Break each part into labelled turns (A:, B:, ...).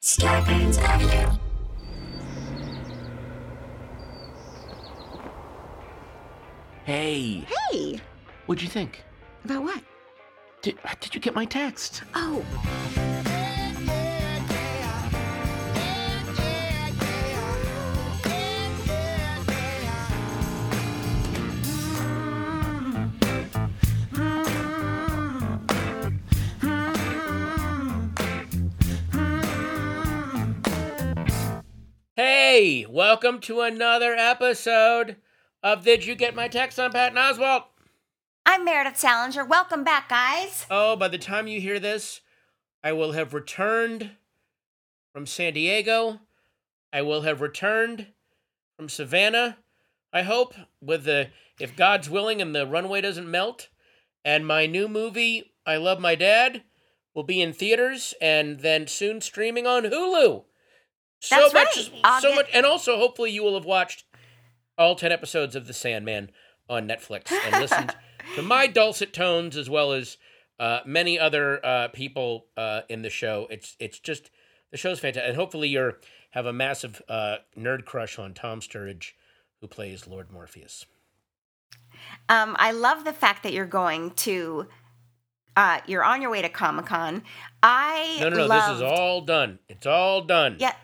A: Scarpins Avenue.
B: Hey,
C: Hey,
B: what'd you think?
C: about what?
B: Did, uh, did you get my text?
C: Oh,
B: Hey, welcome to another episode of Did You Get My Text? I'm Pat Oswalt.
C: I'm Meredith Salenger. Welcome back, guys.
B: Oh, by the time you hear this, I will have returned from San Diego. I will have returned from Savannah. I hope with the if God's willing and the runway doesn't melt. And my new movie, I Love My Dad, will be in theaters and then soon streaming on Hulu. So
C: That's
B: much,
C: right.
B: So much, and also hopefully you will have watched all ten episodes of The Sandman on Netflix and listened to my dulcet tones as well as uh, many other uh, people uh, in the show. It's it's just the show's fantastic, and hopefully you are have a massive uh, nerd crush on Tom Sturridge, who plays Lord Morpheus.
C: Um, I love the fact that you're going to, uh, you're on your way to Comic Con. I
B: No, no, no.
C: love,
B: This is all done. It's all done.
C: Yeah,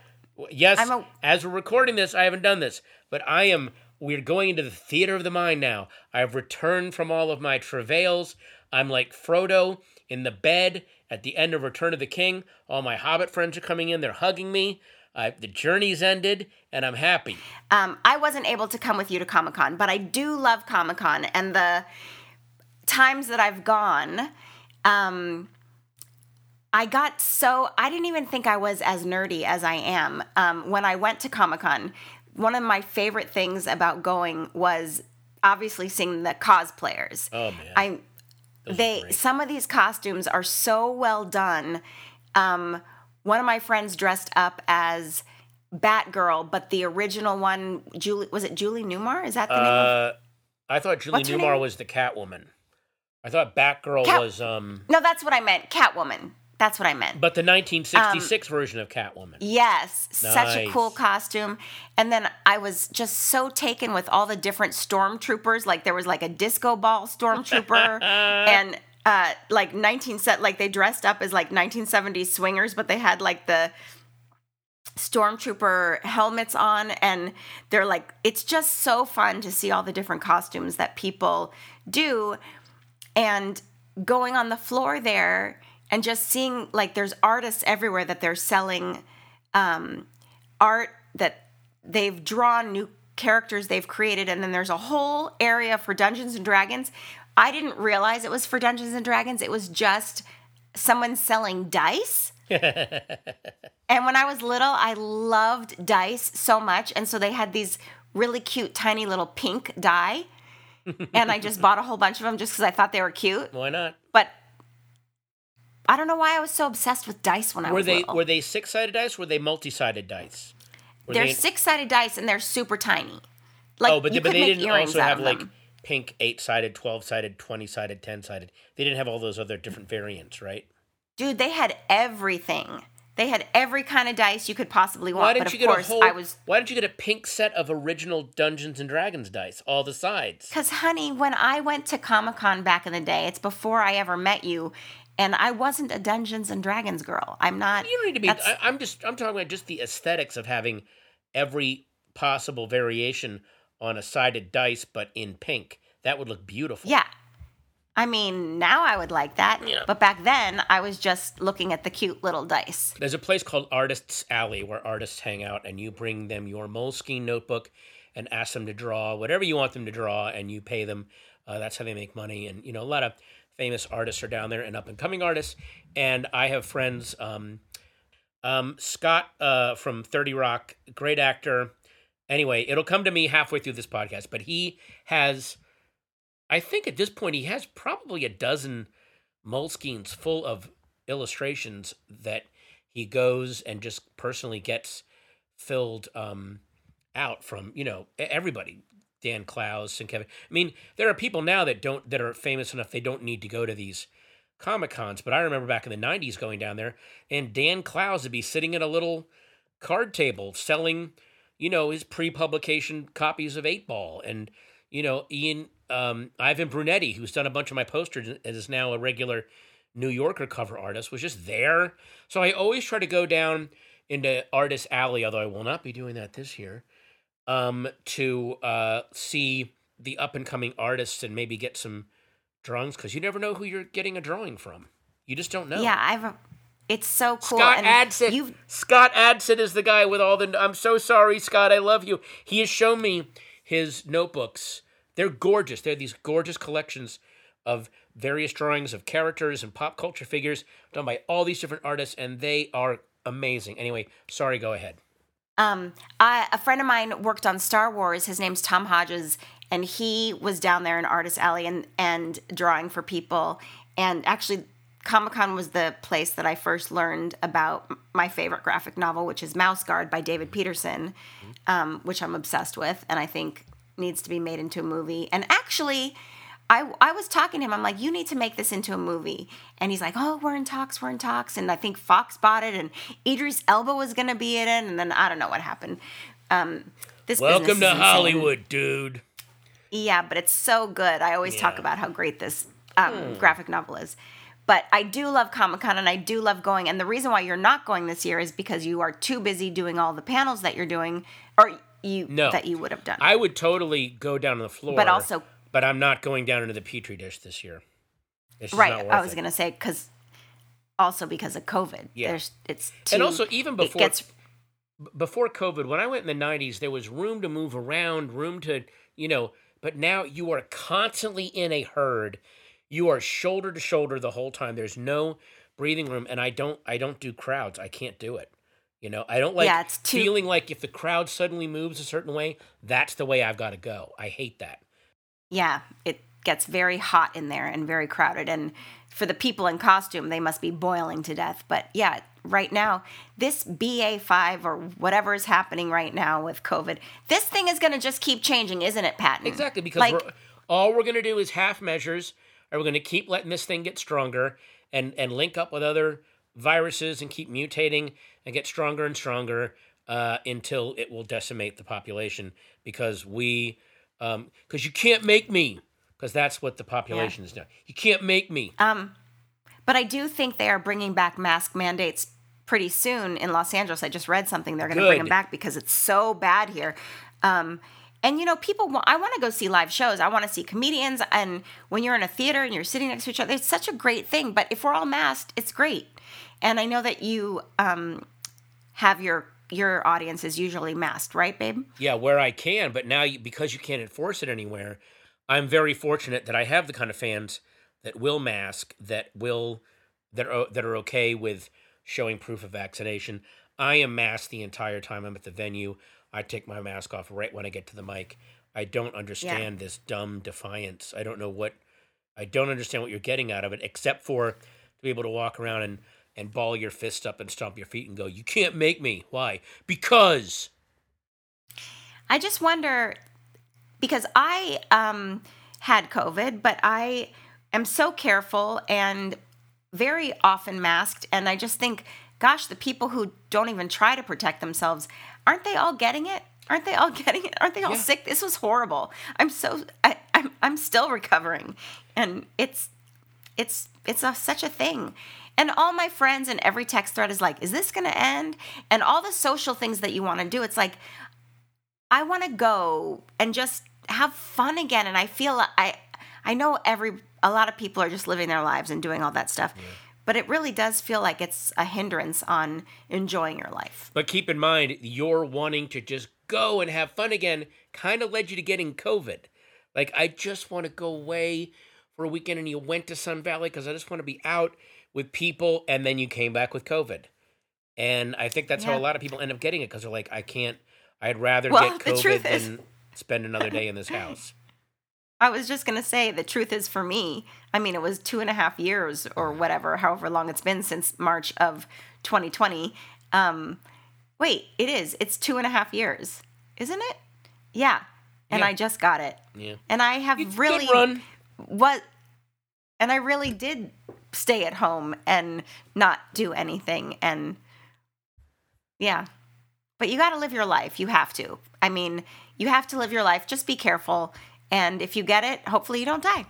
B: Yes,
C: a-
B: as we're recording this, I haven't done this, but I am. We're going into the theater of the mind now. I've returned from all of my travails. I'm like Frodo in the bed at the end of Return of the King. All my Hobbit friends are coming in. They're hugging me. Uh, the journey's ended, and I'm happy.
C: um, I wasn't able to come with you to Comic Con, but I do love Comic Con, and the times that I've gone, um, I got so I didn't even think I was as nerdy as I am um, when I went to Comic Con. One of my favorite things about going was obviously seeing the cosplayers.
B: Oh man,
C: I
B: Those
C: they some of these costumes are so well done. Um, one of my friends dressed up as Batgirl, but the original one, Julie was it Julie Newmar? Is that the name? Of,
B: Uh, I thought Julie
C: What's
B: Newmar was the Catwoman. I thought Batgirl
C: Cat-
B: was um,
C: no, that's what I meant. Catwoman. That's what I meant.
B: but the 1966 version of Catwoman.
C: Yes, such a cool costume. And then I was just so taken with all the different stormtroopers. Like there was like a disco ball stormtrooper and uh like 19 set like they dressed up as like 1970s swingers, but they had like the stormtrooper helmets on and they're like it's just so fun to see all the different costumes that people do and going on the floor there and just seeing like there's artists everywhere that they're selling um, art that they've drawn new characters they've created and then there's a whole area for dungeons and dragons. I didn't realize it was for dungeons and dragons. It was just someone selling dice. And when i was little i loved dice so much and so they had these really cute tiny little pink die. And i just bought a whole bunch of them just because i thought they were cute.
B: Why not?
C: but I don't know why I was so obsessed with dice when I
B: Were
C: was
B: they
C: little.
B: were they six sided dice? Were they multi sided dice? Were
C: they're
B: they-
C: six sided dice and they're super tiny. Like
B: oh, but they,
C: you
B: but
C: could
B: they
C: make
B: didn't
C: earrings
B: also
C: out
B: have
C: of
B: like
C: them.
B: pink eight sided, twelve sided, twenty sided, ten sided. They didn't have all those other different variants, right?
C: Dude, they had everything. They had every kind of dice you could possibly want.
B: Why
C: but
B: didn't
C: of
B: you get
C: course,
B: a whole?
C: I was
B: Why didn't you get a pink set of original Dungeons and Dragons dice, all the sides?
C: because, honey, when I went to Comic Con back in the day, it's before I ever met you, and I wasn't a Dungeons and Dragons girl. I'm not.
B: You don't need to be. I, I'm just. I'm talking about just the aesthetics of having every possible variation on a sided dice, but in pink. That would look beautiful.
C: Yeah. I mean, now I would like that.
B: Yeah.
C: But back then, I was just looking at the cute little dice.
B: There's a place called Artists Alley where artists hang out, and you bring them your Moleskine notebook and ask them to draw whatever you want them to draw, and you pay them. Uh, that's how they make money. And you know, a lot of famous artists are down there and up and coming artists. And I have friends. Um, Um, Scott uh, from 30 Rock, great actor. Anyway, it'll come to me halfway through this podcast, but he has, I think at this point, he has probably a dozen Moleskines full of illustrations that he goes and just personally gets filled um, out from, you know, everybody. Dan Clowes and Kevin. I mean, there are people now that don't that are famous enough they don't need to go to these Comic Cons, but I remember back in the 90s going down there and Dan Clowes would be sitting at a little card table selling, you know, his pre publication copies of 8 Ball. And, you know, Ian, um, Ivan Brunetti, who's done a bunch of my posters and is now a regular New Yorker cover artist, was just there. So I always try to go down into Artist Alley, although I will not be doing that this year, um, to uh, see the up and coming artists and maybe get some drawings because you never know who you're getting a drawing from. You just don't know.
C: Yeah, I've. It's so cool.
B: Scott
C: and
B: Adsit.
C: You've
B: Scott Adsit is the guy with all the. I'm so sorry, Scott. I love you. He has shown me his notebooks. They're gorgeous. They're these gorgeous collections of various drawings of characters and pop culture figures done by all these different artists, and they are amazing. Anyway, sorry. Go ahead.
C: Um, I, a friend of mine worked on Star Wars. His name's Tom Hodges, and he was down there in Artist Alley and and drawing for people. And actually, Comic Con was the place that I first learned about my favorite graphic novel, which is Mouse Guard by David Petersen, um, which I'm obsessed with, and I think needs to be made into a movie. And actually. I, I was talking to him. I'm like, you need to make this into a movie. And he's like, oh, we're in talks, we're in talks. And I think Fox bought it, and Idris Elba was going to be in it. And then I don't know what happened. Um, this
B: Welcome to
C: insane.
B: Hollywood, dude.
C: Yeah, but it's so good. I always talk about how great this um, graphic novel is. But I do love Comic Con and I do love going. And the reason why you're not going this year is because you are too busy doing all the panels that you're doing, or you
B: No.
C: that you would have done.
B: I would totally go down to the floor,
C: But also-
B: but I'm not going down into the petri dish this year.
C: Right. I was gonna say because also because of COVID.
B: Yeah.
C: There's it's too,
B: and also even before
C: gets
B: before COVID, when I went in the '90s, there was room to move around, room to you know. But now you are constantly in a herd. You are shoulder to shoulder the whole time. There's no breathing room, and I don't. I don't do crowds. I can't do it. You know, I don't like
C: Yeah, too-
B: feeling like if the crowd suddenly moves a certain way, that's the way I've got to go. I hate that.
C: Yeah, it gets very hot in there and very crowded. And for the people in costume, they must be boiling to death. But yeah, right now, this BA5 or whatever is happening right now with COVID, this thing is going to just keep changing, isn't it, Patton?
B: Exactly, because
C: like,
B: we're, all we're going to do is half measures, and we're going to keep letting this thing get stronger and, and link up with other viruses and keep mutating and get stronger and stronger uh, until it will decimate the population because we, because you can't make me, because that's what the population is now. You can't make me.
C: Um, but I do think they are bringing back mask mandates pretty soon in Los Angeles. I just read something they're going to bring them back because it's so bad here. Um, and you know, people. wa- I want to go see live shows. I want to see comedians. And when you're in a theater and you're sitting next to each other, it's such a great thing. But if we're all masked, it's great. And I know that you um, have your your audience is usually masked, right, babe?
B: Yeah, where I can, but now you, because you can't enforce it anywhere, I'm very fortunate that I have the kind of fans that will mask, that will that are that are okay with showing proof of vaccination. I am masked the entire time I'm at the venue. I take my mask off right when I get to the mic. I don't understand this dumb defiance. I don't know what I don't understand what you're getting out of it, except for to be able to walk around and and ball your fist up and stomp your feet and go, "You can't make me." Why? Because
C: I just wonder because I um, had COVID, but I am so careful and very often masked. And I just think, gosh, the people who don't even try to protect themselves, aren't they all getting it? Aren't they all getting it? Aren't they all
B: Yeah.
C: sick? This was horrible. I'm so I, I'm I'm still recovering, and it's it's it's a, such a thing and all my friends and every text thread is like is this going to end? And all the social things that you want to do it's like i want to go and just have fun again. And i feel i i know every a lot of people are just living their lives and doing all that stuff but it really does feel like it's a hindrance on enjoying your life.
B: But keep in mind, your wanting to just go and have fun again kind of led you to getting COVID. Like, I just want to go away for a weekend, and you went to Sun Valley because I just want to be out with people, and then you came back with COVID. And I think that's how a lot of people end up getting it because they're like, I can't. I'd rather
C: Well,
B: get COVID
C: truth is-
B: than spend another day in this house.
C: I was just going to say the truth is for me, I mean, it was two and a half years or whatever, however long it's been since March of 2020. Um, wait, it is. It's two and a half years, isn't it? Yeah. And
B: Yeah.
C: I just got it.
B: Yeah.
C: And I have
B: Good
C: really what and I really did stay at home and not do anything and yeah. But you got to live your life. You have to. I mean, you have to live your life. Just be careful and if you get it, hopefully you don't die.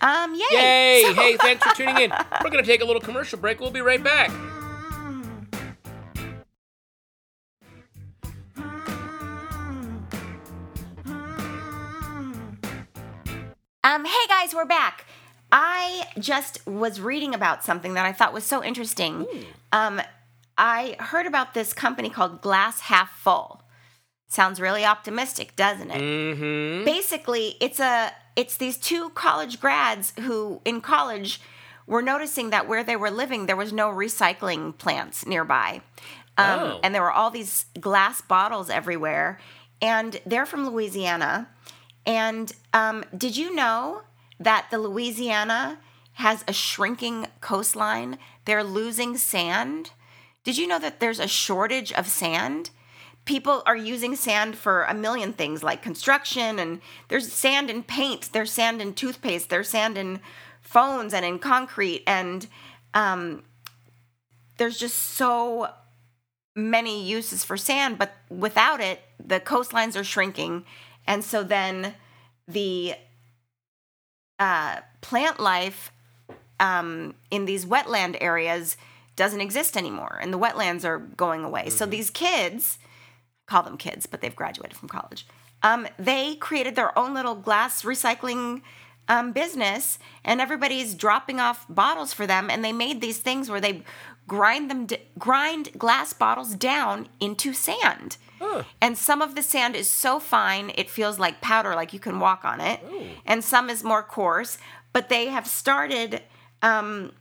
C: Um yay.
B: Yay!
C: So-
B: hey, thanks for tuning in. We're going to take a little commercial break. We'll be right back.
C: Um, hey guys, we're back. I just was reading about something that I thought was so interesting. Um, I heard about this company called Glass Half Full. Sounds really optimistic, doesn't it?
B: Mm-hmm.
C: Basically, it's a it's these two college grads who in college were noticing that where they were living there was no recycling plants nearby. Um,
B: Oh.
C: and there were all these glass bottles everywhere and they're from Louisiana. And um, did you know that the Louisiana has a shrinking coastline? They're losing sand. Did you know that there's a shortage of sand? People are using sand for a million things like construction, and there's sand in paint, there's sand in toothpaste, there's sand in phones and in concrete, and um, there's just so many uses for sand, but without it, the coastlines are shrinking. And so then the uh, plant life um, in these wetland areas doesn't exist anymore, and the wetlands are going away. So these kids, call them kids, but they've graduated from college, um, they created their own little glass recycling um, business, and everybody's dropping off bottles for them. And they made these things where they grind them, d- grind glass bottles down into sand. And some of the sand is so fine it feels like powder, like you can walk on it. And some is more coarse. But they have started. Um,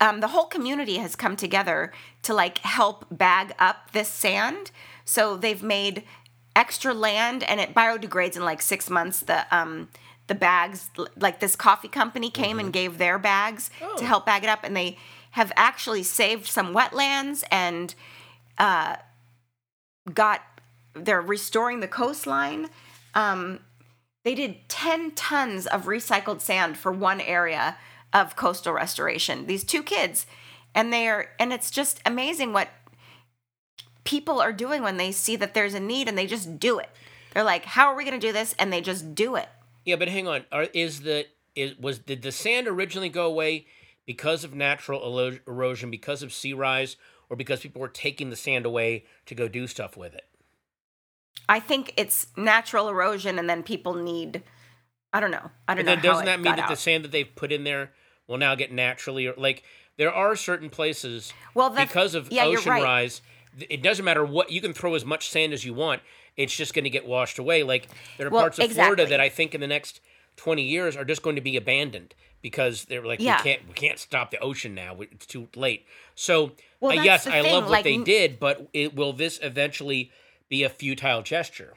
C: um, the whole community has come together to like help bag up this sand. So they've made extra land, and it biodegrades in like six months. The um, the bags, like this coffee company came and gave their bags to help bag it up, and they have actually saved some wetlands and uh, got. They're restoring the coastline. Um, they did 10 tons of recycled sand for one area of coastal restoration these two kids and they're and it's just amazing what people are doing when they see that there's a need and they just do it they're like how are we going to do this and they just do it
B: Yeah, but hang on. Are, is the is was did the sand originally go away because of natural erosion, because of sea rise, or because people were taking the sand away to go do stuff with it?
C: i think it's natural erosion and then people need i don't know i don't
B: then
C: know
B: doesn't that mean that the sand that they've put in there will now get naturally er, like there are certain places
C: Well,
B: because of
C: yeah,
B: ocean
C: right.
B: rise it doesn't matter what you can throw as much sand as you want it's just going to get washed away like there are
C: Well,
B: parts of Florida that I think in the next 20 years are just going to be abandoned because they're like
C: Yeah.
B: we can't we can't stop the ocean now. It's too late. So
C: Well,
B: uh, yes I
C: thing,
B: love what
C: like,
B: they did but it, will this eventually be a futile gesture?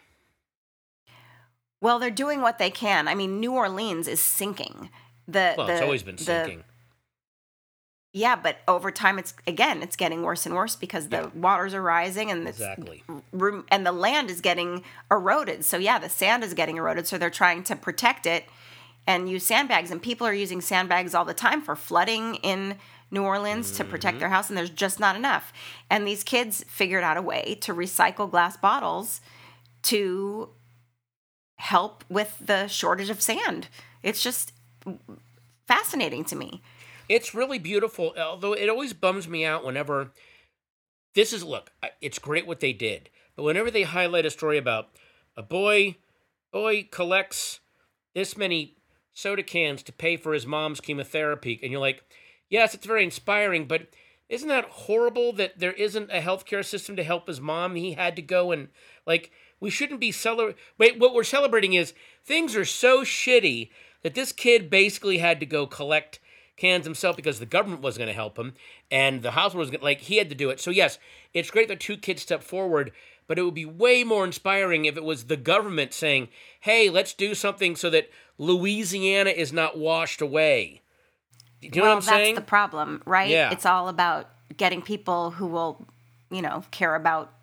C: Well they're doing what they can. I mean new orleans is sinking. The
B: well
C: the,
B: it's always been
C: the-
B: sinking.
C: Yeah, but over time, it's again, it's getting worse and worse because the waters are rising and
B: exactly.
C: room and the land is getting eroded. So yeah, the sand is getting eroded. So they're trying to protect it and use sandbags. And people are using sandbags all the time for flooding in New Orleans to protect mm-hmm. their house, and there's just not enough. And these kids figured out a way to recycle glass bottles to help with the shortage of sand. It's just fascinating to me.
B: It's really beautiful, although it always bums me out whenever this is look, it's great what they did, but whenever they highlight a story about a boy boy collects this many soda cans to pay for his mom's chemotherapy and you're like, "Yes, it's very inspiring, but isn't that horrible that there isn't a healthcare system to help his mom? He had to go and like we shouldn't be celebrating. Wait, what we're celebrating is things are so shitty that this kid basically had to go collect cans himself because the government wasn't going to help him and the hospital was to, like, he had to do it. So, yes, it's great that two kids stepped forward, but it would be way more inspiring if it was the government saying, hey, let's do something so that Louisiana is not washed away. You know
C: well,
B: what I'm saying?
C: that's the problem, right?
B: Yeah.
C: It's all about getting people who will, you know, care about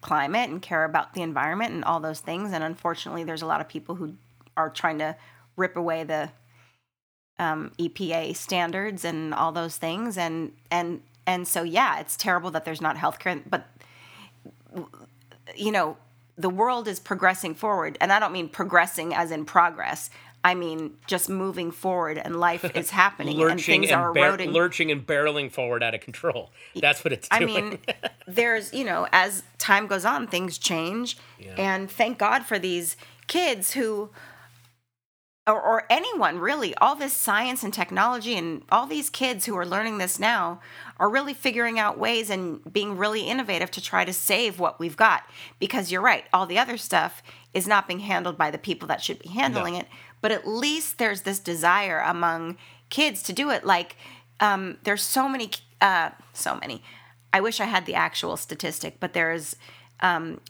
C: climate and care about the environment and all those things. And unfortunately, there's a lot of people who are trying to rip away the um, EPA standards and all those things. And and and so yeah, it's terrible that there's not healthcare, but you know, the world is progressing forward, and I don't mean progressing as in progress. I mean just moving forward, and life is happening, and
B: lurching
C: things
B: and,
C: are
B: bar-
C: eroding.
B: lurching and barreling forward out of control. That's what it's doing.
C: I mean, there's, you know, as time goes on, things change. And thank God for these kids who, or, or anyone really, all this science and technology and all these kids who are learning this now are really figuring out ways and being really innovative to try to save what we've got. Because you're right, all the other stuff is not being handled by the people that should be handling
B: No.
C: it. But at least there's this desire among kids to do it. Like, um, there's so many, uh, so many. I wish I had the actual statistic, but there's um,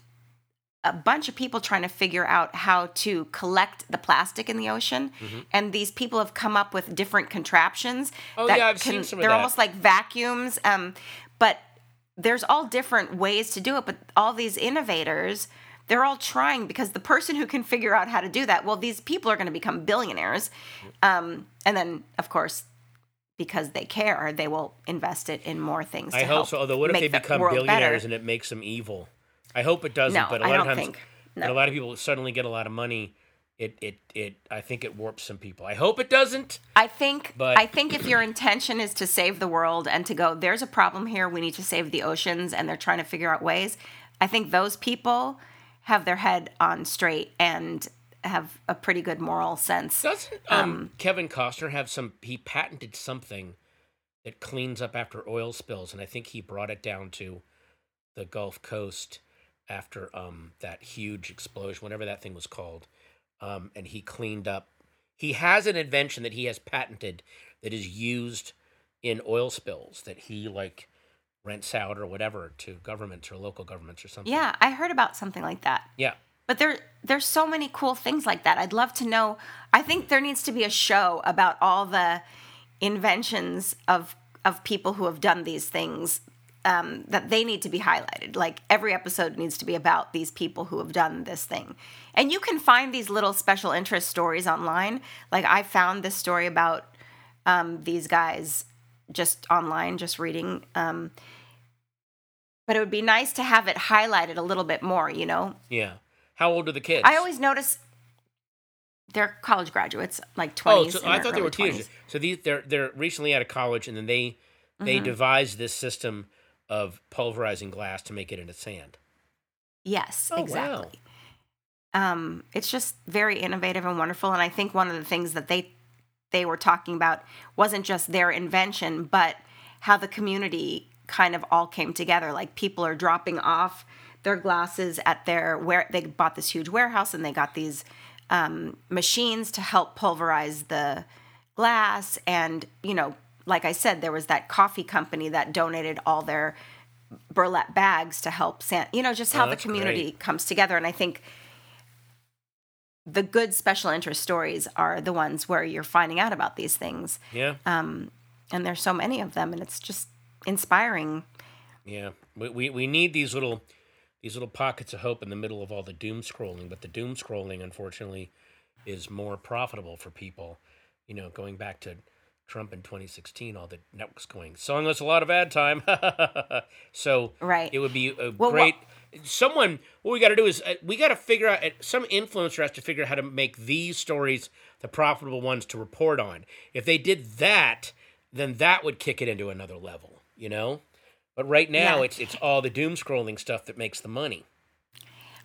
C: a bunch of people trying to figure out how to collect the plastic in the ocean, and these people have come up with different contraptions.
B: Mm-hmm. Oh, yeah, I've seen some of
C: They're
B: that.
C: almost like vacuums, um, but there's all different ways to do it. But all these innovators, they're all trying because the person who can figure out how to do that, well, these people are going to become billionaires, um, and then of course. Because they care, they will invest it in more things.
B: I hope
C: help
B: so. Although, what if they
C: the
B: become billionaires
C: better.
B: and it makes them evil? I hope it doesn't.
C: No,
B: but a lot
C: don't
B: of times,
C: think.
B: when a lot of people suddenly get a lot of money, it, it, it. I think it warps some people. I hope it doesn't.
C: I think
B: But-
C: I think if your intention is to save the world and to go, there's a problem here. We need to save the oceans, and they're trying to figure out ways. I think those people have their head on straight and have a pretty good moral sense.
B: Doesn't um, Kevin Costner have some? He patented something that cleans up after oil spills, and I think he brought it down to the Gulf Coast after um, that huge explosion, whatever that thing was called. Um, and he cleaned up. He has an invention that he has patented that is used in oil spills that he like rents out or whatever to governments or local governments or something.
C: Yeah, I heard about something like that.
B: Yeah.
C: But there there's so many cool things like that. I'd love to know. I think there needs to be a show about all the inventions of of people who have done these things um, that they need to be highlighted. Like every episode needs to be about these people who have done this thing. And you can find these little special interest stories online. Like I found this story about um, these guys just online, just reading. Um, but it would be nice to have it highlighted a little bit more, you know?
B: Yeah. How old are the kids?
C: I always notice they're college graduates, like 20s.
B: Oh, so I thought they were
C: early
B: teenagers.
C: 20s.
B: So these they're they're recently out of college, and then they they
C: Mm-hmm.
B: devised this system of pulverizing glass to make it into sand.
C: Yes,
B: Oh, wow.
C: exactly. Um, it's just very innovative and wonderful. And I think one of the things that they they were talking about wasn't just their invention, but how the community kind of all came together. Like people are dropping off their glasses at their where they bought this huge warehouse and they got these um, machines to help pulverize the glass. And you know, like I said, there was that coffee company that donated all their burlap bags to help san- you know just how
B: Oh,
C: the community
B: great.
C: comes together and i think the good special interest stories are the ones where you're finding out about these things
B: Yeah, um,
C: and there's so many of them and it's just inspiring
B: yeah. We, we we need these little these little pockets of hope in the middle of all the doom scrolling, but the doom scrolling, unfortunately, is more profitable for people. You know, going back to Trump in 2016, all the networks going selling us a lot of ad time. so
C: Right.
B: it would be a
C: Well,
B: great. Someone, what we got to do is uh, we got to figure out. uh, Some influencer has to figure out how to make these stories the profitable ones to report on. If they did that, then that would kick it into another level. You know. But right now,
C: Yeah.
B: it's it's all the doom scrolling stuff that makes the money.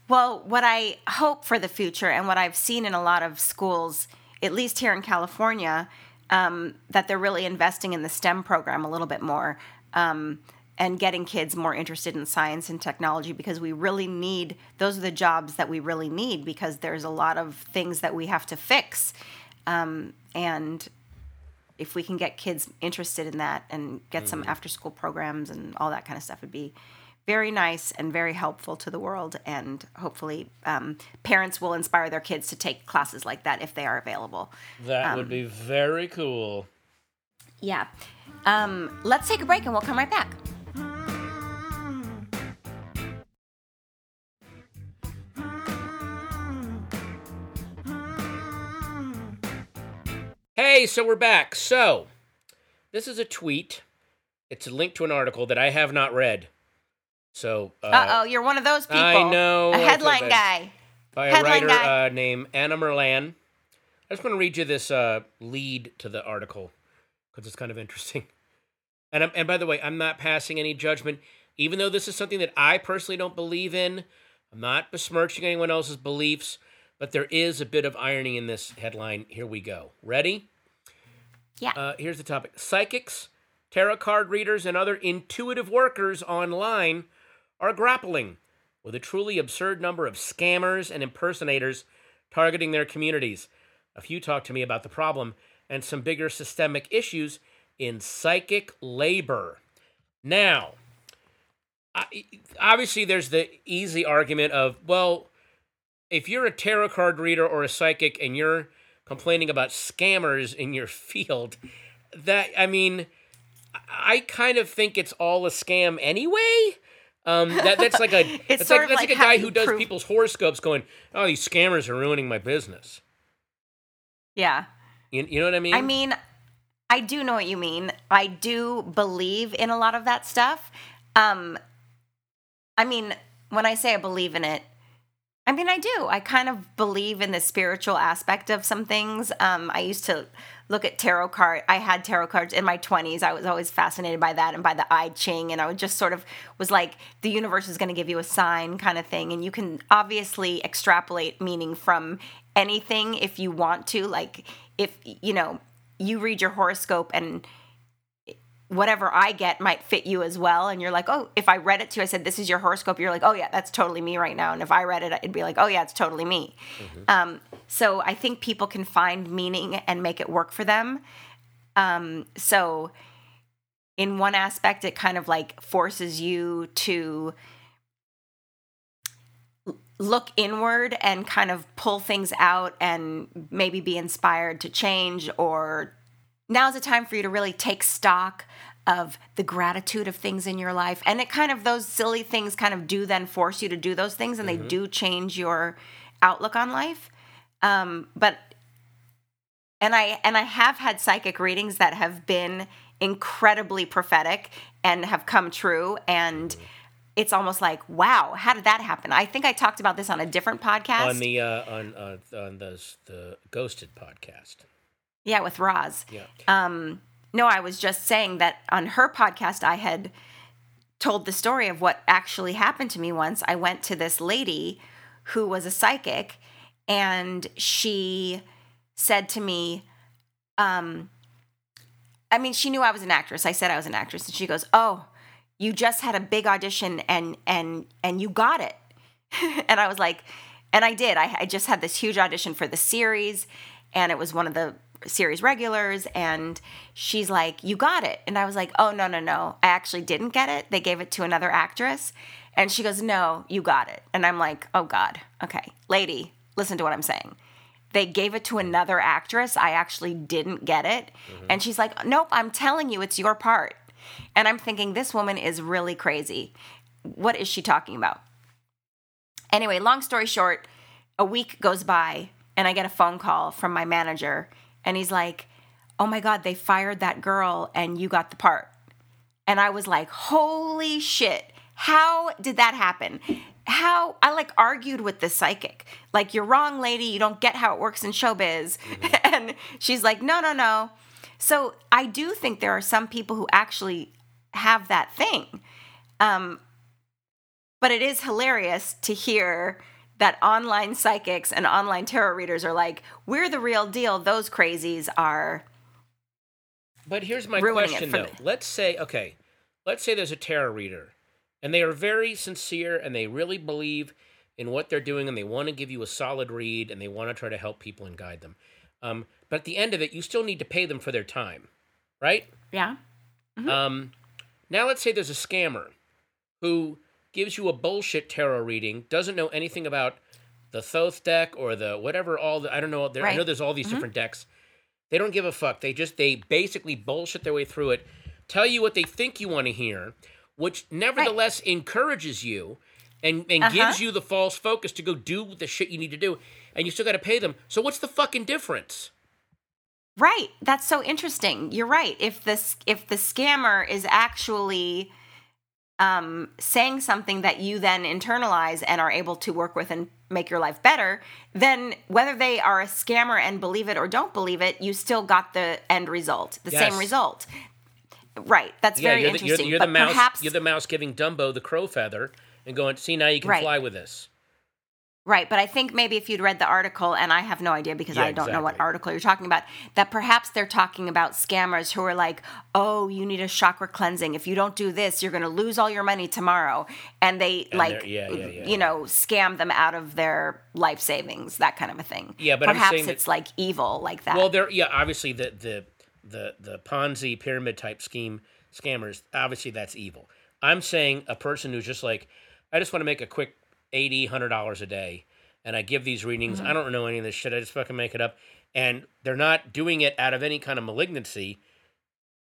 C: Well, what I hope for the future and what I've seen in a lot of schools, at least here in California, um, that they're really investing in the STEM program a little bit more um, and getting kids more interested in science and technology because we really need those are the jobs that we really need because there's a lot of things that we have to fix. Um, and if we can get kids interested in that and get some after school programs and all that kind of stuff would be very nice and very helpful to the world. And hopefully um, parents will inspire their kids to take classes like that if they are available.
B: That would be very cool.
C: yeah. Um, let's take a break and we'll come right back
B: Hey, so we're back. So, this is a tweet. It's a link to an article that I have not read. So, uh,
C: uh-oh you're one of those people
B: I know,
C: a headline guy
B: by a
C: headline
B: writer
C: guy.
B: uh, named Anna Merlan. I just want to read you this uh, lead to the article because it's kind of interesting. And, I'm, and by the way, I'm not passing any judgment, even though this is something that I personally don't believe in. I'm not besmirching anyone else's beliefs, but there is a bit of irony in this headline. Here we go. Ready?
C: yeah
B: Uh, here's the topic Psychics, tarot card readers, and other intuitive workers online are grappling with a truly absurd number of scammers and impersonators targeting their communities. A few talked to me about the problem and some bigger systemic issues in psychic labor. Now, I- obviously, there's the easy argument of, well, if you're a tarot card reader or a psychic and you're complaining about scammers in your field, that I mean, I kind of think it's all a scam anyway. Um, that that's like a that's like that's
C: like
B: like, a guy who does
C: prove-
B: people's horoscopes, going, "Oh, these scammers are ruining my business."
C: yeah
B: You, you know what I mean?
C: I mean, I do know what you mean. I do believe in a lot of that stuff. Um, I mean, when I say I believe in it, I mean I do. I kind of believe in the spiritual aspect of some things. Um, I used to look at tarot card. I had tarot cards in my twenties. I was always fascinated by that and by the I Ching, and I would just sort of was like, the universe is going to give you a sign, kind of thing, and you can obviously extrapolate meaning from anything if you want to. Like if you know you read your horoscope and whatever I get might fit you as well. And you're like, oh, if I read it to you, I said, this is your horoscope. You're like, oh, yeah, that's totally me right now. And if I read it, it'd be like, oh, yeah, it's totally me. Um, so I think people can find meaning and make it work for them. Um, so in one aspect, it kind of like forces you to look inward and kind of pull things out and maybe be inspired to change or now's the time for you to really take stock of the gratitude of things in your life. And it kind of those silly things kind of do then force you to do those things and they do change your outlook on life. Um, but and i and i have had psychic readings that have been incredibly prophetic and have come true and it's almost like wow how did that happen? I think i talked about this on a different podcast.
B: on the uh, on uh, on the the Ghosted podcast.
C: Yeah with roz
B: Yeah.
C: Um, no, I was just saying that on her podcast, I had told the story of what actually happened to me once. I went to this lady who was a psychic, and she said to me, um, I mean, she knew I was an actress. I said I was an actress, and she goes, "Oh, you just had a big audition, and and and you got it." and I was like, and I did. I, I just had this huge audition for the series, and it was one of the series regulars. And she's like, You got it. And I was like, Oh, no, no, no. I actually didn't get it. They gave it to another actress. And she goes, No, you got it. And I'm like, Oh, God. Okay. Lady, listen to what I'm saying. They gave it to another actress. I actually didn't get it. Mm-hmm. And she's like, Nope, I'm telling you, it's your part. And I'm thinking, This woman is really crazy. What is she talking about? Anyway, long story short, a week goes by and I get a phone call from my manager and he's like, "Oh my god, they fired that girl and you got the part." And I was like, "Holy shit. How did that happen?" How I like argued with the psychic. Like, "You're wrong, lady. You don't get how it works in showbiz." and she's like, "No, no, no." So, I do think there are some people who actually have that thing. Um, but it is hilarious to hear that online psychics and online tarot readers are like, we're the real deal. Those crazies are.
B: But here's my question though.
C: the-
B: Let's say okay, let's say there's a tarot reader, and they are very sincere and they really believe in what they're doing and they want to give you a solid read and they want to try to help people and guide them. Um, but at the end of it, you still need to pay them for their time, right?
C: Yeah.
B: Um, now let's say there's a scammer who gives you a bullshit tarot reading, doesn't know anything about the Thoth deck or the whatever. All the I don't know. There, I know there's all these different decks. They don't give a fuck. They just they basically bullshit their way through it, tell you what they think you want to hear, which nevertheless encourages you and and
C: Uh-huh.
B: gives you the false focus to go do the shit you need to do, and you still got to pay them. So what's the fucking difference?
C: Right. That's so interesting. You're right. If this if the scammer is actually um, saying something that you then internalize and are able to work with and make your life better, then whether they are a scammer and believe it or don't believe it, you still got the end result, the
B: Yes.
C: same result. Right. That's very
B: you're the, you're,
C: interesting.
B: the- you're the mouse.
C: perhaps
B: You're the mouse giving Dumbo the crow feather and going, see now you can
C: Right.
B: fly with this.
C: Right, but I think maybe if you'd read the article, and I have no idea because
B: Yeah,
C: I don't know what article you're talking about, that perhaps they're talking about scammers who are like, oh, you need a chakra cleansing. If you don't do this, you're going to lose all your money tomorrow. And they,
B: And
C: like,
B: yeah, yeah,
C: you know, scam them out of their life savings, that kind of a thing.
B: Yeah, but I'm
C: perhaps
B: saying that-
C: it's like evil like that.
B: Well, there, yeah, obviously the the the the Ponzi pyramid type scheme scammers, obviously that's evil. I'm saying a person who's just like, I just want to make a quick 80 hundred dollars a day, and I give these readings.
C: Mm-hmm.
B: I don't know any of this shit. I just fucking make it up, and they're not doing it out of any kind of malignancy.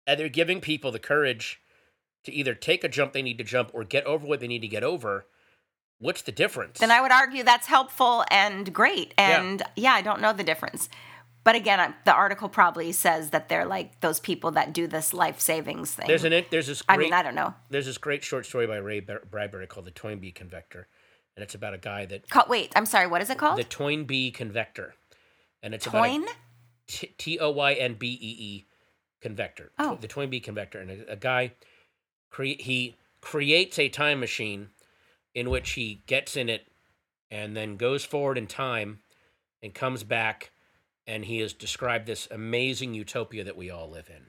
B: And they're giving people the courage to either take a jump they need to jump or get over what they need to get over. What's the difference?
C: then I would argue that's helpful and great. And yeah, I don't know the difference. But again, I- the article probably says that they're like those people that do this life savings thing.
B: there's an there's this great
C: I mean, I don't know.
B: there's this great short story by Ray Bradbury called The Toynbee Convector, and it's about a guy that
C: Ca- wait, I'm sorry. What is it called?
B: the Toynbee Convector, and it's about a-
C: Toyn?
B: T- T O Y N B E E convector.
C: Oh.
B: the Toynbee convector, and a, a guy cre- he creates a time machine in which he gets in it and then goes forward in time and comes back and he has described this amazing utopia that we all live in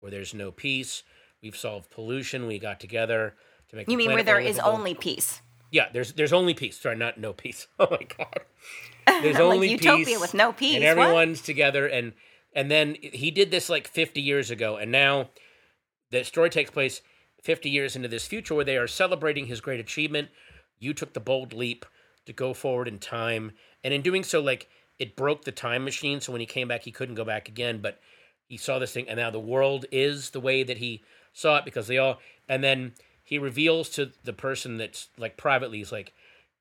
B: where there's no peace we've solved pollution we got together to make
C: You mean where there
B: more
C: is only peace?
B: Yeah, there's there's only peace. Sorry, not no peace. Oh my god. There's
C: Like
B: only
C: utopia
B: peace
C: with no peace,
B: and
C: what?
B: everyone's together. And and then he did this like 50 years ago, and now the story takes place 50 years into this future where they are celebrating his great achievement. You took the bold leap to go forward in time, and in doing so, like it broke the time machine. So when he came back, he couldn't go back again. But he saw this thing, and now the world is the way that he saw it because they all. And then he reveals to the person that's like privately, he's like,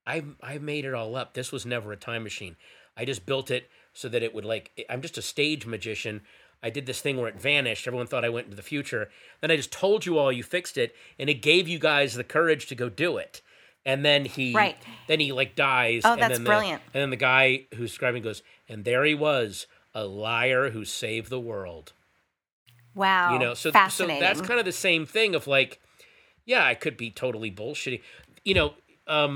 B: I I made it all up. This was never a time machine. I just built it so that it would like I'm just a stage magician. I did this thing where it vanished. Everyone thought I went into the future. Then I just told you all you fixed it, and it gave you guys the courage to go do it. And then he
C: Right.
B: then he like dies.
C: Oh,
B: and
C: that's
B: then the-
C: brilliant.
B: and then the guy who's scribing goes, and there he was, a liar who saved the world
C: Wow.
B: you know so so that's kind of the same thing of like yeah i could be totally bullshitting you know um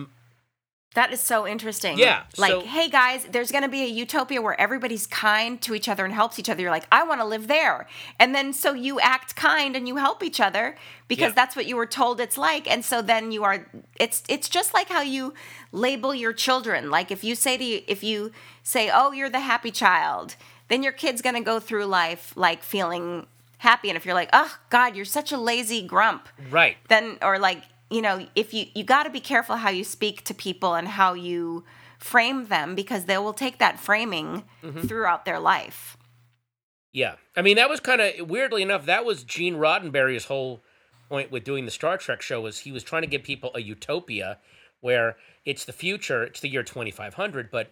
C: That is so interesting.
B: Yeah,
C: Like,
B: so-
C: hey guys, there's going to be a utopia where everybody's kind to each other and helps each other. You're like, I want to live there. And then so you act kind and you help each other because
B: Yeah.
C: that's what you were told it's like. And so then you are it's it's just like how you label your children. Like if you say to you if you say, "Oh, you're the happy child," then your kid's going to go through life like feeling happy. And if you're like, "Oh god, you're such a lazy grump."
B: right.
C: then or like you know if you you got to be careful how you speak to people and how you frame them because they will take that framing
B: Mm-hmm.
C: throughout their life.
B: Yeah. I mean that was kind of weirdly enough that was gene roddenberry's whole point with doing the star trek show was he was trying to give people a utopia where it's the future it's the year 2500 but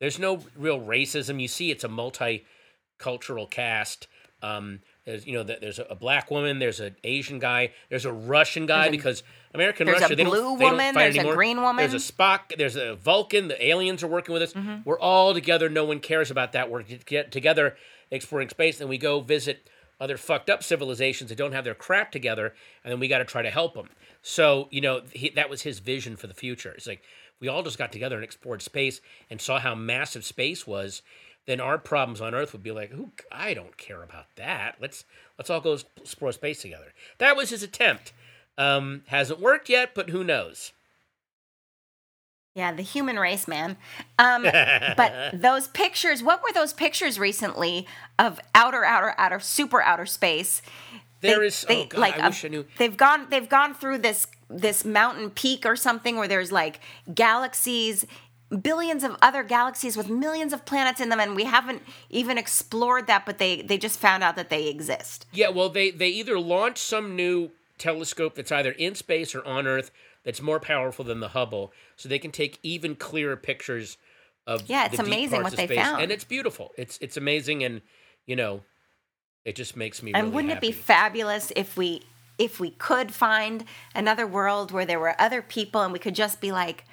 B: there's no real racism. You see it's a multicultural cast. Um there's you know there's a black woman there's an asian guy there's a russian guy
C: a-
B: because american Russia.
C: there's a blue
B: they
C: woman, there's a green woman.
B: there's a spock there's a vulcan the aliens are working with us
C: Mm-hmm.
B: we're all together no one cares about that we're get together exploring space and we go visit other fucked up civilizations that don't have their crap together and then we got to try to help them so you know he, that was his vision for the future it's like we all just got together and explored space and saw how massive space was then our problems on earth would be like who i don't care about that let's let's all go explore space together that was his attempt um hasn't worked yet but who knows
C: Yeah, the human race, man. Um, but those pictures, what were those pictures recently of outer, outer, outer, super outer space?
B: There is. oh God, I
C: a-
B: wish I knew.
C: They've gone. They've gone through this this mountain peak or something where there's like galaxies, billions of other galaxies with millions of planets in them, and we haven't even explored that. But they they just found out that they exist.
B: Yeah, well, they they either launch some new telescope that's either in space or on Earth that's more powerful than the Hubble, so they can take even clearer pictures of
C: Yeah, it's
B: the deep
C: amazing
B: parts
C: what they
B: space.
C: found.
B: and it's beautiful. It's it's amazing, and you know, it just makes me.
C: And
B: really
C: wouldn't
B: happy.
C: it be fabulous if we if we could find another world where there were other people and we could just be like,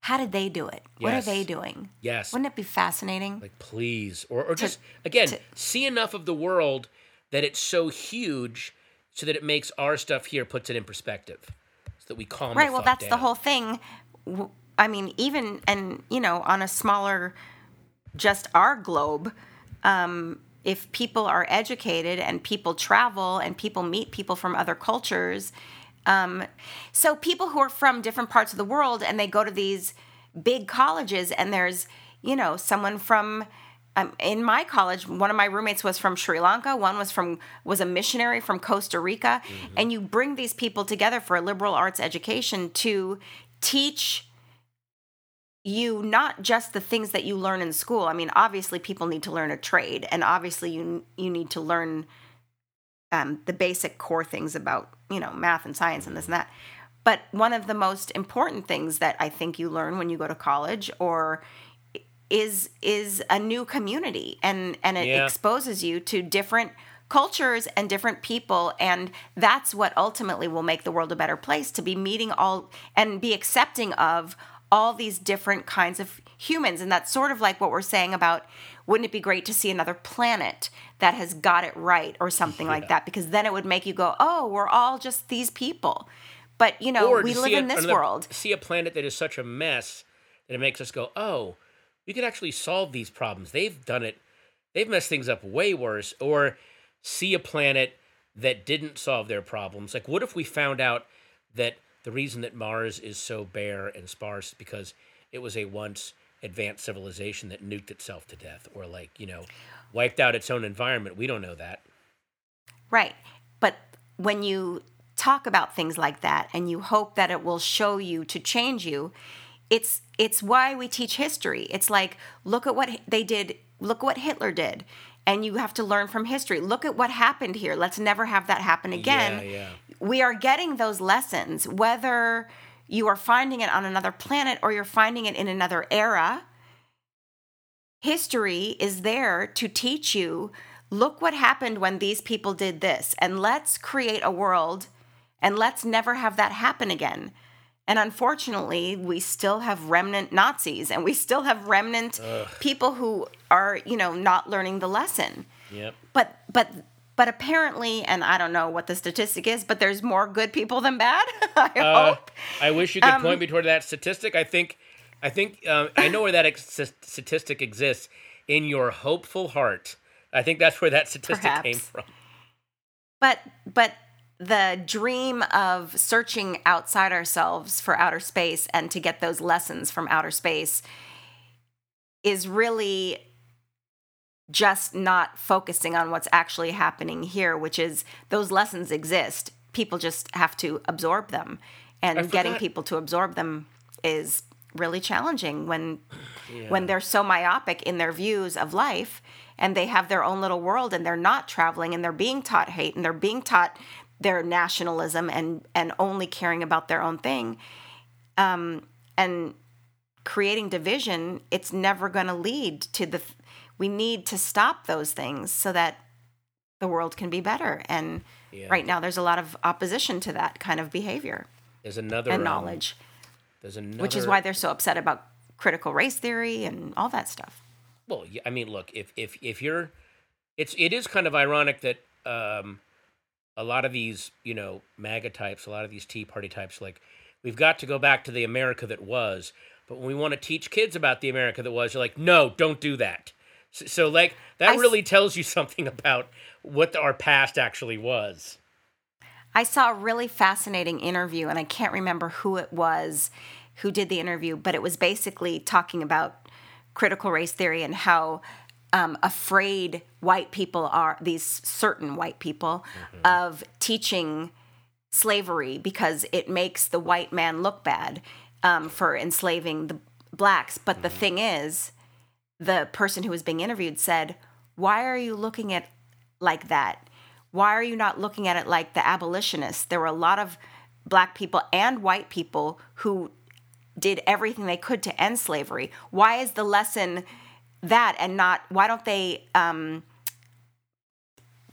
C: how did they do it? What are they doing?
B: Yes,
C: Wouldn't it be fascinating?
B: like please, or or just again
C: to-
B: see enough of the world that it's so huge, so that it makes our stuff here puts it in perspective, so that we calm.
C: right. Well, that's the whole thing. I mean, even and you know, on a smaller, just our globe. Um, if people are educated and people travel and people meet people from other cultures, um, so people who are from different parts of the world and they go to these big colleges and there's you know someone from um, in my college one of my roommates was from sri lanka one was from was a missionary from costa rica and you bring these people together for a liberal arts education to teach you not just the things that you learn in school. I mean obviously people need to learn a trade and obviously you you need to learn um, the basic core things about you know math and science and this and that but one of the most important things that i think you learn when you go to college or is is a new community and and it
B: Yeah.
C: exposes you to different cultures and different people and that's what ultimately will make the world a better place to be meeting all and be accepting of all these different kinds of humans and that's sort of like what we're saying about wouldn't it be great to see another planet that has got it right or something like that because then it would make you go oh we're all just these people but you know
B: Or
C: we live in
B: a-
C: this
B: another-
C: world
B: See a planet that is such a mess that it makes us go, oh, we could actually solve these problems. They've done it. They've messed things up way worse. Or see a planet that didn't solve their problems. Like, what if we found out that the reason that Mars is so bare and sparse is because it was a once advanced civilization that nuked itself to death, or like you know, wiped out its own environment. We don't know that.
C: Right. But when you talk about things like that and you hope that it will show you to change you, it's it's why we teach history. It's like look at what they did, look what Hitler did. And you have to learn from history. Look at what happened here. Let's never have that happen again.
B: Yeah, yeah.
C: We are getting those lessons whether you are finding it on another planet or you're finding it in another era history is there to teach you look what happened when these people did this and let's create a world and let's never have that happen again. And unfortunately we still have remnant nazis and we still have remnant people who are you know not learning the lesson.
B: Yep.
C: but but but apparently and i don't know what the statistic is but there's more good people than bad i
B: Uh,
C: hope
B: I wish you could
C: Um,
B: point me toward that statistic. I think, I think, um, I know where that ex- statistic exists in your hopeful heart. I think that's where that statistic came from.
C: But but the dream of searching outside ourselves for outer space and to get those lessons from outer space is really just not focusing on what's actually happening here, which is those lessons exist. People just have to absorb them. And
B: I
C: getting
B: forgot-
C: people to absorb them is really challenging when when they're so myopic in their views of life and they have their own little world and they're not traveling and they're being taught hate and they're being taught their nationalism and and only caring about their own thing um, and creating division it's never going to lead to the we need to stop those things so that the world can be better and
B: Yeah.
C: right now there's a lot of opposition to that kind of behavior
B: There's another
C: and
B: um,
C: knowledge
B: There's another.
C: which is why they're so upset about critical race theory and all that stuff
B: Well, I mean, look, if if if you're, it's it is kind of ironic that um, a lot of these, you know, MAGA types, a lot of these Tea Party types, like we've got to go back to the America that was. But when we want to teach kids about the America that was, you're like, no, don't do that. So, so like that
C: I s-
B: really tells you something about what our past actually was.
C: I saw a really fascinating interview, and I can't remember who it was who did the interview, but it was basically talking about critical race theory and how um, afraid white people are, these certain white people, of teaching slavery because it makes the white man look bad um, for enslaving the blacks. But the thing is, the person who was being interviewed said, Why are you looking at like that? Why are you not looking at it like the abolitionists? There were a lot of black people and white people who did everything they could to end slavery. Why is the lesson that and not, why don't they um,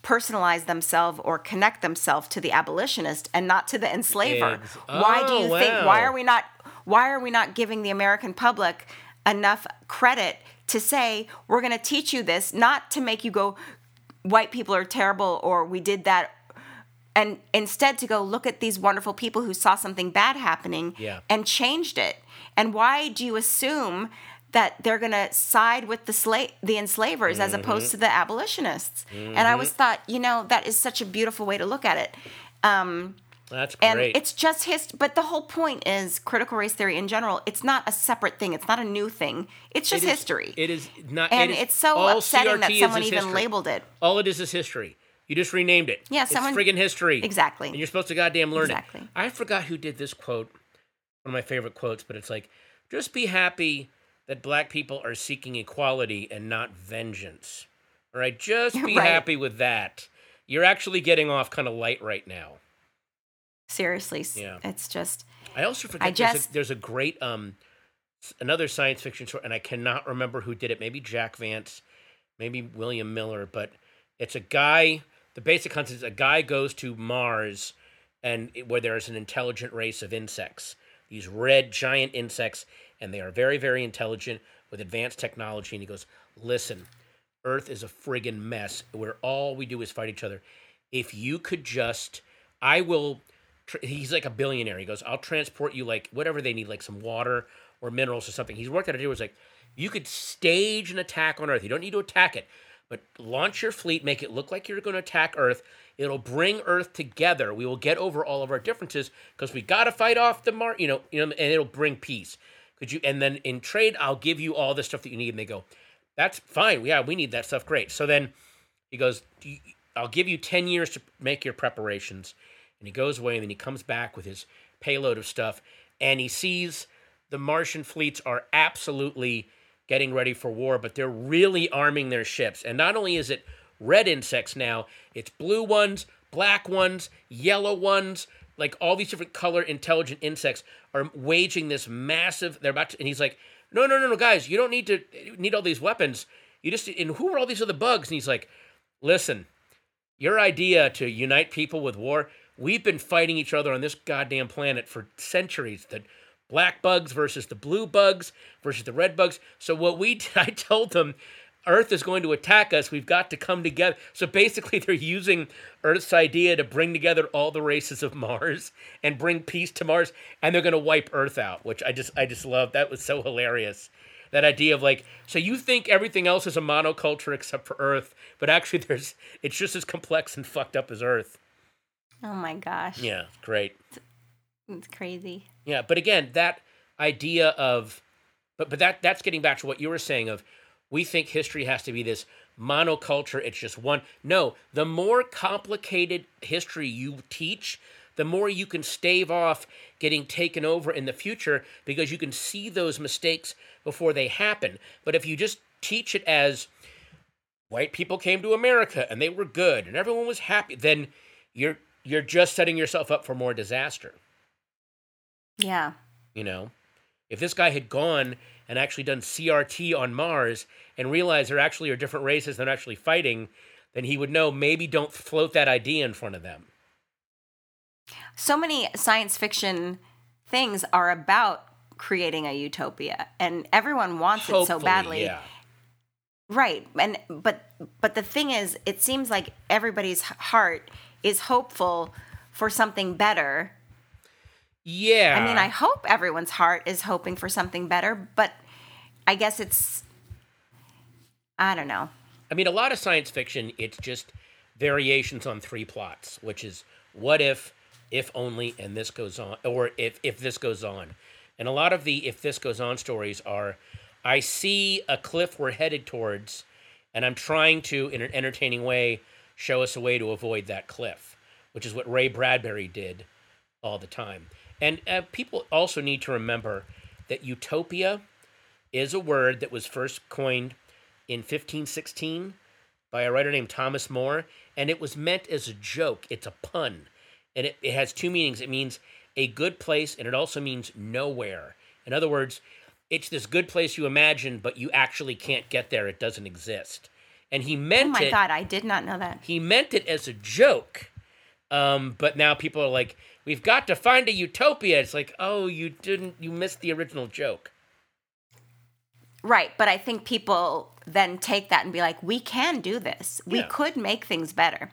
C: personalize themselves or connect themselves to the abolitionist and not to the enslaver?
B: Ex-
C: why do
B: Oh,
C: you think, why are we not, why are we not giving the American public enough credit to say, we're going to teach you this, not to make you go, white people are terrible or we did that and instead to go look at these wonderful people who saw something bad happening
B: Yeah.
C: and changed it. And why do you assume that they're going to side with the slave the enslavers as opposed to the abolitionists? And I always thought, you know, that is such a beautiful way to look at it. Um,
B: That's great.
C: and it's just his but the whole point is critical race theory in general it's not a separate thing it's not a new thing it's just
B: It is-
C: history
B: It is not.
C: and
B: it is-
C: it's so upsetting that
B: CRT is
C: someone even
B: history.
C: labeled it
B: All it is is history. You just renamed it.
C: Yeah,
B: it's
C: someone-
B: friggin' history.
C: Exactly.
B: And you're supposed to goddamn learn
C: Exactly.
B: it. I forgot who did this quote. One of my favorite quotes, but it's like, just be happy that black people are seeking equality and not vengeance. All right, just be
C: Right.
B: happy with that. You're actually getting off kind of light right now.
C: Seriously
B: Yeah.
C: it's just
B: I also forget
C: I
B: there's,
C: just-
B: a, there's a great um another science fiction story, and I cannot remember who did it. Maybe Jack Vance, maybe William Miller, but it's a guy. The basic concept is a guy goes to Mars, and it- where there is an intelligent race of insects, these red giant insects, and they are very very intelligent with advanced technology. And he goes, "Listen, Earth is a friggin' mess where all we do is fight each other. If you could just, I will. Tr- he's like a billionaire. He goes, I'll transport you like whatever they need, like some water or minerals or something. He's worked out a deal it's like, you could stage an attack on Earth. You don't need to attack it, but launch your fleet, make it look like you're going to attack Earth. It'll bring Earth together. We will get over all of our differences because we got to fight off the Mar, you know, you know, and it'll bring peace. Could you? And then in trade, I'll give you all the stuff that you need. And they go, that's fine. Yeah, we need that stuff. Great. So then he goes, I'll give you 10 years to make your preparations. And he goes away and then he comes back with his payload of stuff and he sees the Martian fleets are absolutely getting ready for war, but they're really arming their ships. And not only is it red insects now, it's blue ones, black ones, yellow ones, like all these different color intelligent insects are waging this massive they're about to and he's like, No, no, no, no, guys, you don't need to need all these weapons. You just and who are all these other bugs? And he's like, Listen, your idea to unite people with war, we've been fighting each other on this goddamn planet for centuries. The black bugs versus the blue bugs versus the red bugs. So what we I told them Earth is going to attack us. We've got to come together. So basically they're using Earth's idea to bring together all the races of Mars and bring peace to Mars and they're going to wipe Earth out, which I just I just love. That was so hilarious that idea of like so you think everything else is a monoculture except for earth but actually there's it's just as complex and fucked up as earth
C: oh my gosh.
B: Yeah great.
C: It's crazy.
B: Yeah but again that idea of but but that that's getting back to what you were saying of we think history has to be this monoculture it's just one. No the more complicated history you teach the more you can stave off getting taken over in the future because you can see those mistakes before they happen. But if you just teach it as white people came to america and they were good and everyone was happy then you're you're just setting yourself up for more disaster.
C: Yeah.
B: You know if this guy had gone and actually done crt on mars and realized there actually are different races that are actually fighting then he would know maybe don't float that idea in front of them.
C: So many science fiction things are about creating a utopia and everyone wants it so badly.
B: yeah.
C: Right and but but the thing is it seems like everybody's heart is hopeful for something better.
B: Yeah.
C: I mean i hope everyone's heart is hoping for something better but i guess it's i don't know.
B: I mean, a lot of science fiction, it's just variations on three plots, which is what if, if only, and this goes on, or if if this goes on, and a lot of the if this goes on stories are, I see a cliff we're headed towards, and I'm trying to, in an entertaining way, show us a way to avoid that cliff, which is what Ray Bradbury did all the time. And uh, people also need to remember that utopia is a word that was first coined in 1516 by a writer named Thomas More, and it was meant as a joke. It's a pun, and it, it has two meanings. It means a good place, and it also means nowhere. In other words, it's this good place you imagine, but you actually can't get there. It doesn't exist. And he meant
C: Oh my
B: it.
C: God, I did not know that.
B: He meant it as a joke. Um, but now people are like, we've got to find a utopia. It's like, oh, you didn't, you missed the original joke.
C: Right, but I think people then take that and be like, we can do this. We
B: Yeah.
C: could make things better.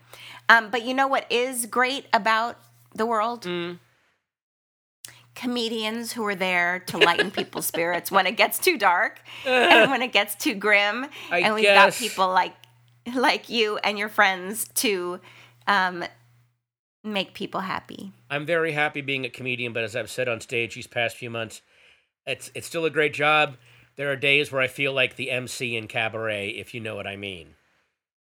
C: Um, but you know what is great about the world?
B: Mm.
C: Comedians who are there to lighten people's spirits when it gets too dark and when it gets too grim.
B: I
C: and we've
B: guess.
C: got people like like you and your friends to um, make people happy.
B: I'm very happy being a comedian, but as I've said on stage these past few months, it's it's still a great job. There are days where I feel like the MC in cabaret, if you know what I mean.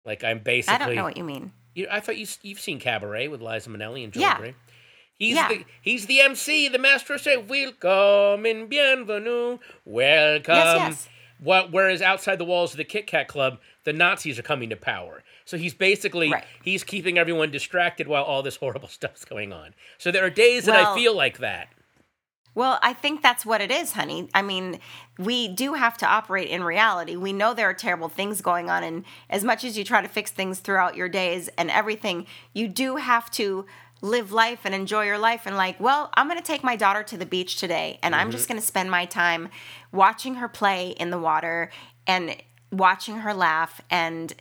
B: Like I'm basically.
C: I don't know what you mean.
B: You, I thought you you've seen Cabaret with Liza Minnelli and Joel
C: Yeah.
B: Grey. He's
C: Yeah.
B: the he's the MC, the master of say welcome and bienvenue, welcome.
C: yes.
B: Wha- whereas outside the walls of the Kit Kat Club, the Nazis are coming to power. So he's basically
C: Right.
B: he's keeping everyone distracted while all this horrible stuff's going on. So there are days that I feel like that.
C: Well, I think that's what it is, honey. I mean, we do have to operate in reality. We know there are terrible things going on, and as much as you try to fix things throughout your days and everything, you do have to live life and enjoy your life. And, like, well, I'm going to take my daughter to the beach today, and I'm just going to spend my time watching her play in the water and watching her laugh and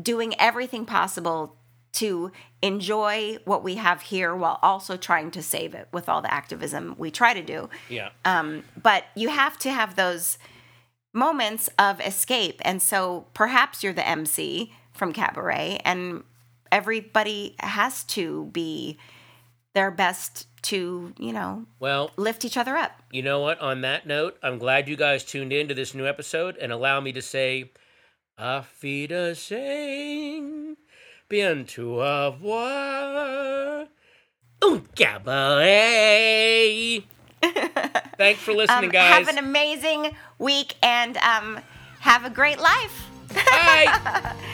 C: doing everything possible to enjoy what we have here while also trying to save it with all the activism we try to do.
B: Yeah.
C: Um, but you have to have those moments of escape. And so perhaps you're the MC from Cabaret, and everybody has to be their best to, you know,
B: well,
C: lift each other up.
B: you know what? On that note, I'm glad you guys tuned in to this new episode and allow me to say, Auf Wiedersehen, bientôt au revoir, un cabaret. Thanks for listening,
C: Um,
B: guys.
C: have an amazing week and um, have a great life.
B: Bye.
C: Bye.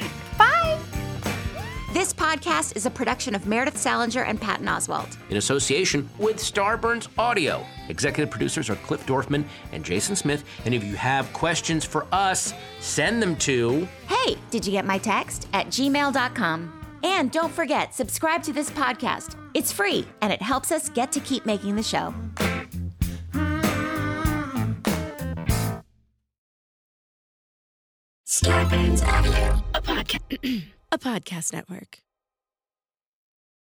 D: This podcast is a production of Meredith Salenger and Patton Oswalt.
B: In association with Starburns Audio. Executive producers are Cliff Dorfman and Jason Smith. And if you have questions for us, send them to.
D: Hey, did you get my text? At gmail.com. And don't forget, subscribe to this podcast. It's free and it helps us get to keep making the show.
A: Starburns Audio.
E: a podcast a podcast network.